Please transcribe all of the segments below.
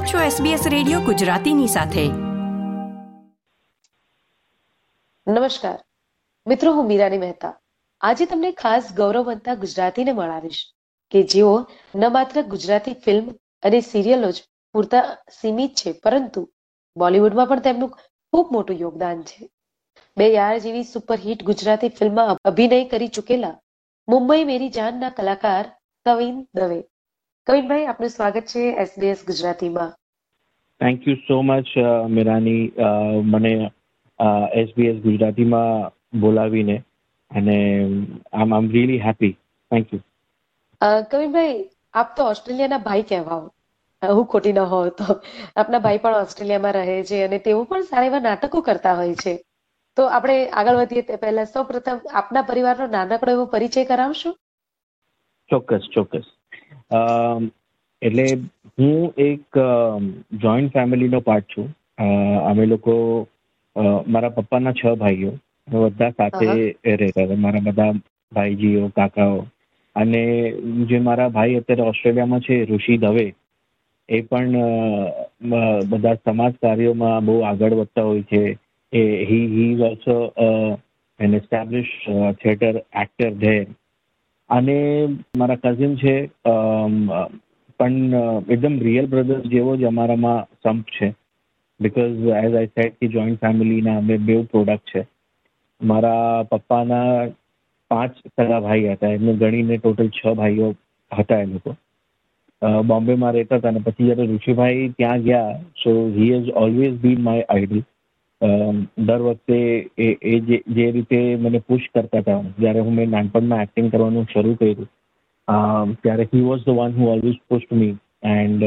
આપ છો SBS radio ગુજરાતીની સાથે. નમસ્કાર. મિત્રો, હું મીરાની મહેતા. આજે તમને ખાસ ગૌરવવંતા ગુજરાતીને મળાવીશ કે જેઓ ન માત્ર ગુજરાતી ફિલ્મ અને સિરિયલો જ પૂરતા સીમિત છે, પરંતુ બોલિવૂડમાં પણ તેમનું ખૂબ મોટું યોગદાન છે. બે યાર જેવી સુપરહિટ ગુજરાતી ફિલ્મમાં અભિનય કરી ચૂકેલા મુંબઈ મેરી જાનના કલાકાર કવિન દવે કવિનભાઈ આપનું સ્વાગત છે એસબીએસ ગુજરાતીમાં. થેન્ક યુ સો મચ મીરાની. મને એસબીએસ ગુજરાતીમાં બોલાવીને અને આમ આમ રીલી હેપી થેન્ક યુ કવિનભાઈ આપ તો ઓસ્ટ્રેલિયાના ભાઈ કહેવાઓ. હું ખોટી ન હોઉં તો. આપના ભાઈ પણ ઓસ્ટ્રેલિયામાં રહે છે અને તેઓ પણ સારા એવા નાટકો કરતા હોય છે. તો આપણે આગળ વધીએ તે પહેલા. સૌ પ્રથમ આપના પરિવારનો નાનકડો એવો પરિચય કરાવશો? ચોક્કસ ચોક્કસ. એટલે હું એક જોઈન્ટ ફેમિલીનો પાર્ટ છું. અમે લોકો મારા પપ્પાના છ ભાઈઓ. બધા સાથે રહેતા હતા. મારા બધા ભાઈજીઓ કાકાઓ અને જે મારા ભાઈ અત્યારે ઓસ્ટ્રેલિયામાં છે ઋષિ દવે એ પણ બધા સમાજ કાર્યોમાં બહુ આગળ વધતા હોય છે. એ he he also uh, an establish uh, actor there અને મારા કઝિન છે પણ એકદમ રિયલ બ્રધર્સ જેવો જ અમારામાં સંપ છે. બિકોઝ એઝ આઈ સેટ કે જોઈન્ટ ફેમિલીના અમે બે પ્રોડક્ટ છે. મારા પપ્પાના પાંચ સગા ભાઈ હતા. એમને ગણીને ટોટલ છ ભાઈઓ હતા એ લોકો. બોમ્બેમાં રહેતા હતા અને પછી જ્યારે ઋષિભાઈ ત્યાં ગયા so he has always been my idol દર વખતે એ એ જે રીતે મને પુશ કરતા હતા, જ્યારે હું મેં નાનપણમાં એક્ટિંગ કરવાનું શરૂ કર્યું ત્યારે he was the one who always pushed me and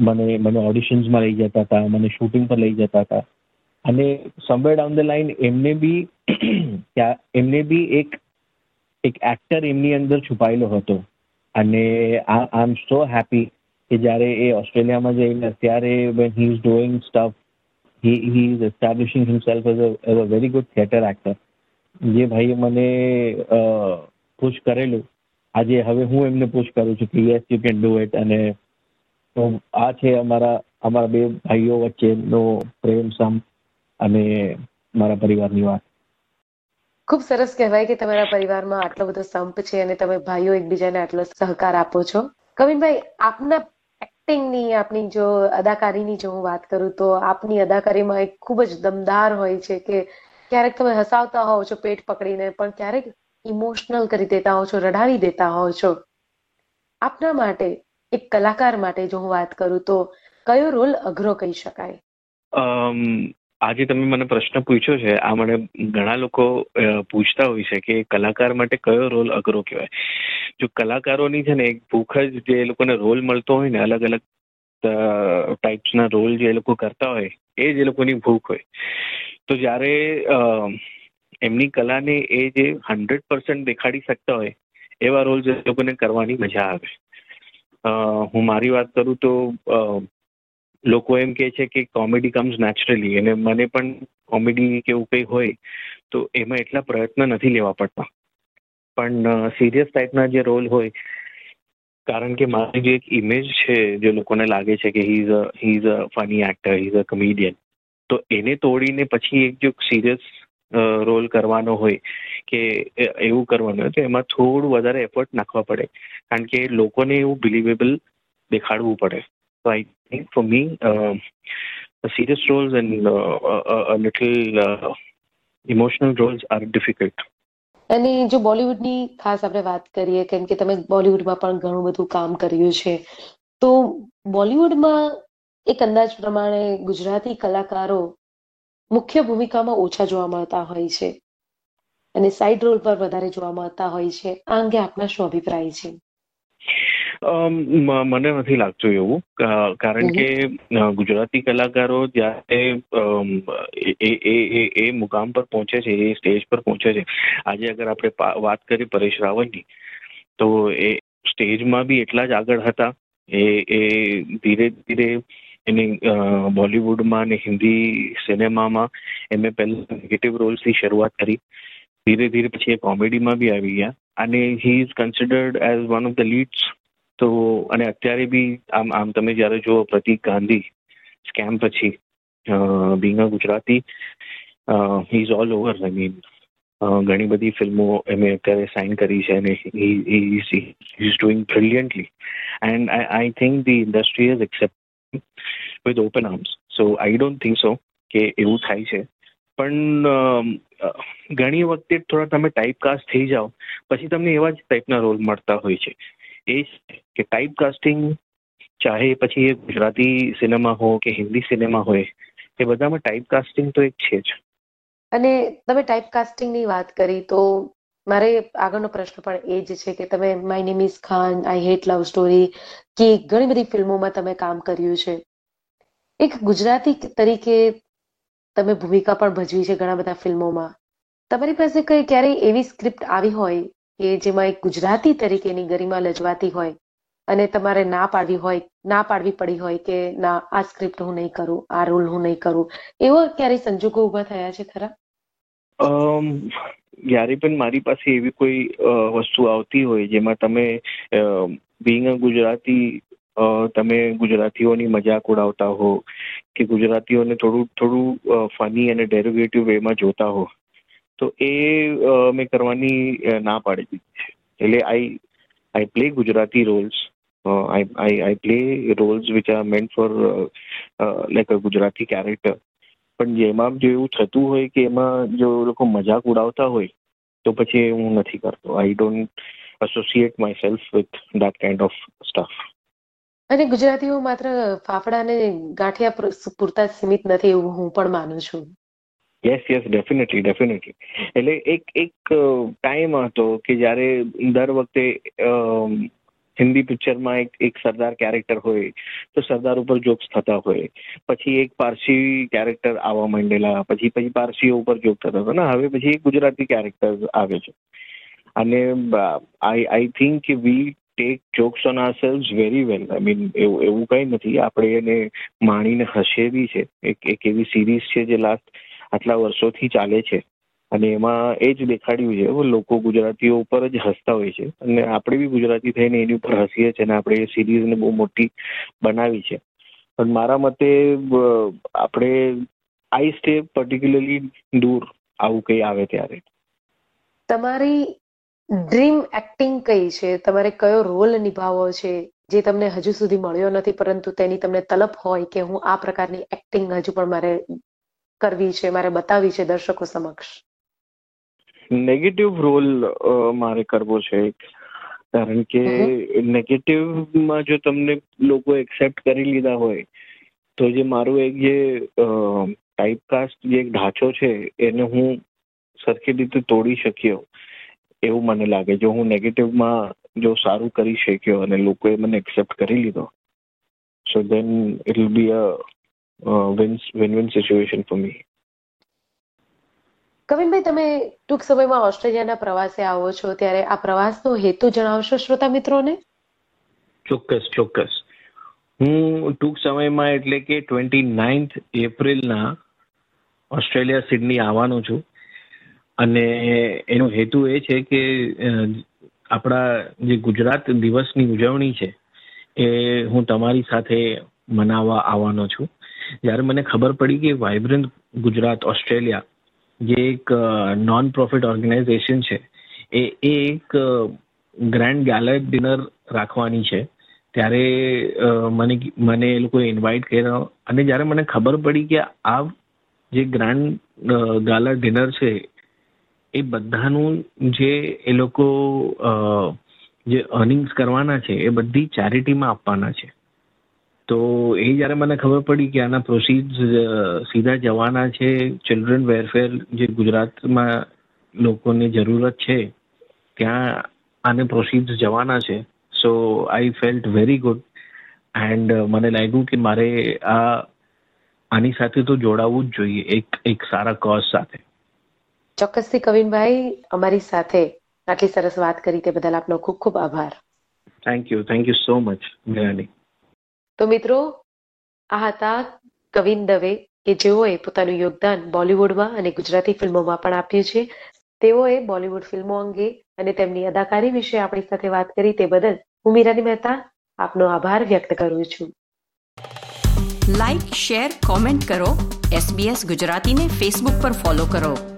મને મને ઓડિશન્સમાં લઈ જતા હતા, મને શૂટિંગ પર લઈ જતા હતા. અને સમવેર ડાઉન ધ લાઈન એમને બી એમને બી એક એક એક્ટર એમની અંદર છુપાયેલો હતો. અને આઈ એમ સો હેપી કે જ્યારે એ ઓસ્ટ્રેલિયામાં જઈને અત્યારે when he is doing stuff he he is establishing himself as a as a very good theater actor. જે ભાઈએ મને પુશ કરેલું. આજે હવે હું એમને પુશ કરું છું કે yes you can do it અને આ છે અમારા અમારા બે ભાઈઓ વચ્ચેનો પ્રેમ સમ અને મારા પરિવારની વાત. ખૂબ સરસ કહેવાય કે તમારા પરિવારમાં આટલો બધો સંપ છે અને તમે ભાઈઓ એકબીજાને આટલો સહકાર આપો છો. કવિનભાઈ, આપના એક્ટિંગની આપની જો અદાકારીની જો હું વાત કરું તો આપની અદાકારીમાં એક ખૂબ જ દમદાર હોય છે કે ક્યારેક તમે હસાવતા હોવ છો પેટ પકડીને, પણ ક્યારેક ઇમોશનલ કરી દેતા હો છો રડાવી દેતા હોવ છો. આપના માટે, એક કલાકાર માટે જો હું વાત કરું તો કયો રોલ અઘરો કહી શકાય? આજે તમે મને પ્રશ્ન પૂછ્યો છે, આ મને ઘણા લોકો પૂછતા હોય છે કે કલાકાર માટે કયો રોલ અઘરો કહેવાય? જો કલાકારોની છે ને એક ભૂખ જ જે લોકોને રોલ મળતો હોય ને, અલગ અલગ ટાઈપ્સના રોલ જે લોકો કરતા હોય, એ જ એ લોકોની ભૂખ હોય. તો જ્યારે એમની કલાને એ જે હંડ્રેડ પર્સન્ટ દેખાડી શકતા હોય, એવા રોલ જે લોકોને કરવાની મજા આવે. હું મારી વાત કરું તો લોકો એમ કે છે કે કોમેડી કમ્સ નેચરલી અને મને પણ કોમેડી કે એવું કંઈ હોય તો એમાં એટલા પ્રયત્ન નથી લેવા પડતા. પણ સિરિયસ ટાઈપના જે રોલ હોય, કારણ કે મારી જે એક ઇમેજ છે જે લોકોને લાગે છે કે he is a he is a funny actor he is a comedian તો એને તોડીને પછી એક જો સિરિયસ રોલ કરવાનો હોય કે એવું કરવાનું હોય તો એમાં થોડું વધારે એફર્ટ નાખવા પડે. કારણ કે લોકોને એવું બિલીવેબલ દેખાડવું પડે. So I think for me, uh, serious roles and uh, a, a little uh, emotional roles are difficult. અને જો બોલિવૂડની ખાસ આપણે વાત કરીએ કેમ કે તમે બોલિવૂડમાં પણ ઘણું બધું કામ કર્યું છે તો બોલિવૂડમાં એક અંદાજ પ્રમાણે ગુજરાતી કલાકારો મુખ્ય ભૂમિકામાં ઓછા જોવા મળતા હોય છે અને સાઇડ રોલ પર વધારે જોવા મળતા હોય છે આ અંગે આપના શું અભિપ્રાય છે મને નથી લાગતું એવું. કારણ કે ગુજરાતી કલાકારો જ્યારે એ એ એ મુકામ પર પહોંચે છે એ સ્ટેજ પર પહોંચે છે. આજે અગર આપણે વાત કરીએ પરેશ રાવલની તો એ સ્ટેજમાં બી એટલા જ આગળ હતા. એ એ ધીરે ધીરે એને બોલિવૂડમાં ને હિન્દી સિનેમામાં એમને પહેલા નેગેટિવ રોલ્સથી શરૂઆત કરી. ધીરે ધીરે પછી એ કોમેડીમાં બી આવી ગયા. અને he is considered as one of the leads તો, અને અત્યારે બી આમ આમ તમે જ્યારે જુઓ પ્રતિક ગાંધી સ્કેમ પછી being a Gujarati he is all over I mean ઘણી બધી ફિલ્મો એમે અત્યારે સાઇન કરી છે અને is doing brilliantly and I think the industry is accept with open arms so I don't think so કે એવું થાય છે. પણ ઘણી વખતે થોડા તમે ટાઈપ કાસ્ટ થઈ જાઓ, પછી તમને એવા જ ટાઈપના રોલ મળતા હોય છે. એ કે ટાઈપ કાસ્ટિંગ ચાહે પછી એ ગુજરાતી સિનેમા હો કે હિન્દી સિનેમા હોય, એ બધામાં ટાઈપ કાસ્ટિંગ તો એક છે જ. અને તમે ટાઈપ કાસ્ટિંગની વાત કરી તો મારે આગળનો પ્રશ્ન પણ એ જ છે કે તમે my name is Khan I hate love story કે ઘણી બધી ફિલ્મોમાં તમે કામ કર્યું છે. એક ગુજરાતી તરીકે તમે ભૂમિકા પણ ભજવી છે ઘણા બધા ફિલ્મોમાં. તમારી પાસે કઈ ક્યારેય એવી સ્ક્રિપ્ટ આવી હોય કે જેમાં એક ગુજરાતી તરીકેની ગરિમા લજવાતી હોય અને તમારે ના પાડવી હોય, ના પાડવી પડી હોય કે ના, આ સ્ક્રિપ્ટ હું નહીં કરું, આ રોલ હું નહીં કરું, એવો ક્યારેય સંજોગો ઊભા થયા છે ખરા? જ્યારે પણ મારી પાસે એવી કોઈ વસ્તુ આવતી હોય જેમાં તમે બિંગ અ ગુજરાતી તમે ગુજરાતીઓની મજાક ઉડાવતા હો કે ગુજરાતીઓને થોડું થોડું ફની અને ડેરોગેટિવ વેમાં જોતા હો. તો એ મેં કરવાની ના પાડી દીધી છે એટલે I I play Gujarati roles I I I play roles which are meant for like a Gujarati character પણ જેમાં જો એવું થતું હોય કે એમાં જો લોકો મજાક ઉડાવતા હોય, તો પછી હું નથી કરતો. I don't associate myself with that kind of stuff અને ગુજરાતીઓ માત્ર ફાફડા અને ગાંઠિયા પૂરતા સીમિત નથી એવું હું પણ માનું છું. યસ યસ ડેફિનેટલી ડેફિનેટલી એટલે એક એક ટાઈમ હતો કે જ્યારે દર વખતે હિન્દી પિક્ચરમાં એક એક સરદાર કેરેક્ટર હોય, તો સરદાર ઉપર જોક્સ થતા હોય. પછી એક પારસી કેરેક્ટર આવવા માંડેલા, પછી પછી પારસીઓ ઉપર જોક થતા હતા. ને, હવે પછી ગુજરાતી કેરેક્ટર આવે છે. અને I I think we take jokes on ourselves very well I mean એવું એવું કંઈ નથી. આપણે એને માણીને હસે બી છે. એક એક એવી સિરીઝ છે જે લાસ્ટ આટલા વર્ષોથી ચાલે છે. અને એમાં એ જ દેખાડ્યું છે લોકો ગુજરાતીઓ ઉપર જ હસતા હોય છે. અને આપણે બી ગુજરાતી થઈને એની ઉપર હસીએ છીએ અને આપણે એ સિરીઝને બહુ મોટી બનાવી છે. પણ મારા મતે આપણે આઈ સ્ટે પર્ટિક્યુલરલી દૂર આવું કંઈ આવે ત્યારે. તમારી ડ્રીમ એક્ટિંગ કઈ છે? તમારે કયો રોલ નિભાવવો છે? જે તમને હજુ સુધી મળ્યો નથી, પરંતુ તેની તમને તલપ હોય કે હું આ પ્રકારની એક્ટિંગ હજુ પણ મારે કરવી છે મારે બતાવવી છે દર્શકો સમક્ષ? નેગેટિવ રોલ મારે કરવો છે કારણ કે નેગેટિવમાં જો તમને લોકો એક્સેપ્ટ કરી લીધા હોય તો જે મારું એક જે ટાઈપકાસ્ટ જે એક ઢાંચો છે એને હું સરખી રીતે તોડી શક્યો. એવું મને લાગે. જો હું નેગેટિવમાં જો સારું કરી શક્યો અને લોકોએ મને એક્સેપ્ટ કરી લીધો so then it will be a win win situation for me કવિનભાઈ તમે ટૂંક સમયમાં ઓસ્ટ્રેલિયાના પ્રવાસે આવો છો ત્યારે આ પ્રવાસનો હેતુ જણાવશો શ્રોતા મિત્રોને? ચોક્કસ ચોક્કસ. હું ટૂંક સમયમાં એટલે કે ટ્વેન્ટી નાઇન્થ એપ્રિલના ઓસ્ટ્રેલિયા સિડની આવવાનો છું. અને એનો હેતુ એ છે કે આપણા જે ગુજરાત દિવસની ઉજવણી છે એ હું તમારી સાથે મનાવવા આવવાનો છું. જ્યારે મને ખબર પડી કે વાઇબ્રન્ટ ગુજરાત ઓસ્ટ્રેલિયા જે એક નોન પ્રોફિટ ઓર્ગેનાઇઝેશન છે, એ એક ગ્રાન્ડ ગેલેટ ડિનર રાખવાની છે. ત્યારે મને મને એ લોકોએ ઇન્વાઇટ કર્યો અને જ્યારે મને ખબર પડી કે આ જે ગ્રાન્ડ ગાલા ડિનર છે, એ બધાનું જે એ લોકો જે અર્નિંગ્સ કરવાના છે, એ બધી ચેરિટીમાં આપવાના છે. તો એ જ્યારે મને ખબર પડી કે આના પ્રોસીડ્સ સીધા જવાના છે ચિલ્ડ્રન વેલફેર જે ગુજરાતમાં લોકોને જરૂરત છે ત્યાં આને પ્રોસીડ્સ જવાના છે. So I felt very good and મને લાગ્યું કે મારે આ આની સાથે તો જોડાવવું જ જોઈએ એક એક સારા કોઝ સાથે. ચોક્કસથી કવિનભાઈ અમારી સાથે આટલી સરસ વાત કરી તે બદલ આપનો ખૂબ ખૂબ આભાર. Thank you thank you so much Merani તો મિત્રો, આ હતા કવિન દવે કે જેઓએ પોતાનું યોગદાન બોલિવૂડમાં અને ગુજરાતી ફિલ્મોમાં પણ આપ્યું છે. તેઓએ બોલિવૂડ ફિલ્મો અંગે અને તેમની અદાકારી વિશે આપણી સાથે વાત કરી તે બદલ હું મીરાની મહેતા આપનો આભાર વ્યક્ત કરું છું. લાઇક શેર, કોમેન્ટ કરો. એસબીએસ ગુજરાતીને ફેસબુક પર ફોલો કરો.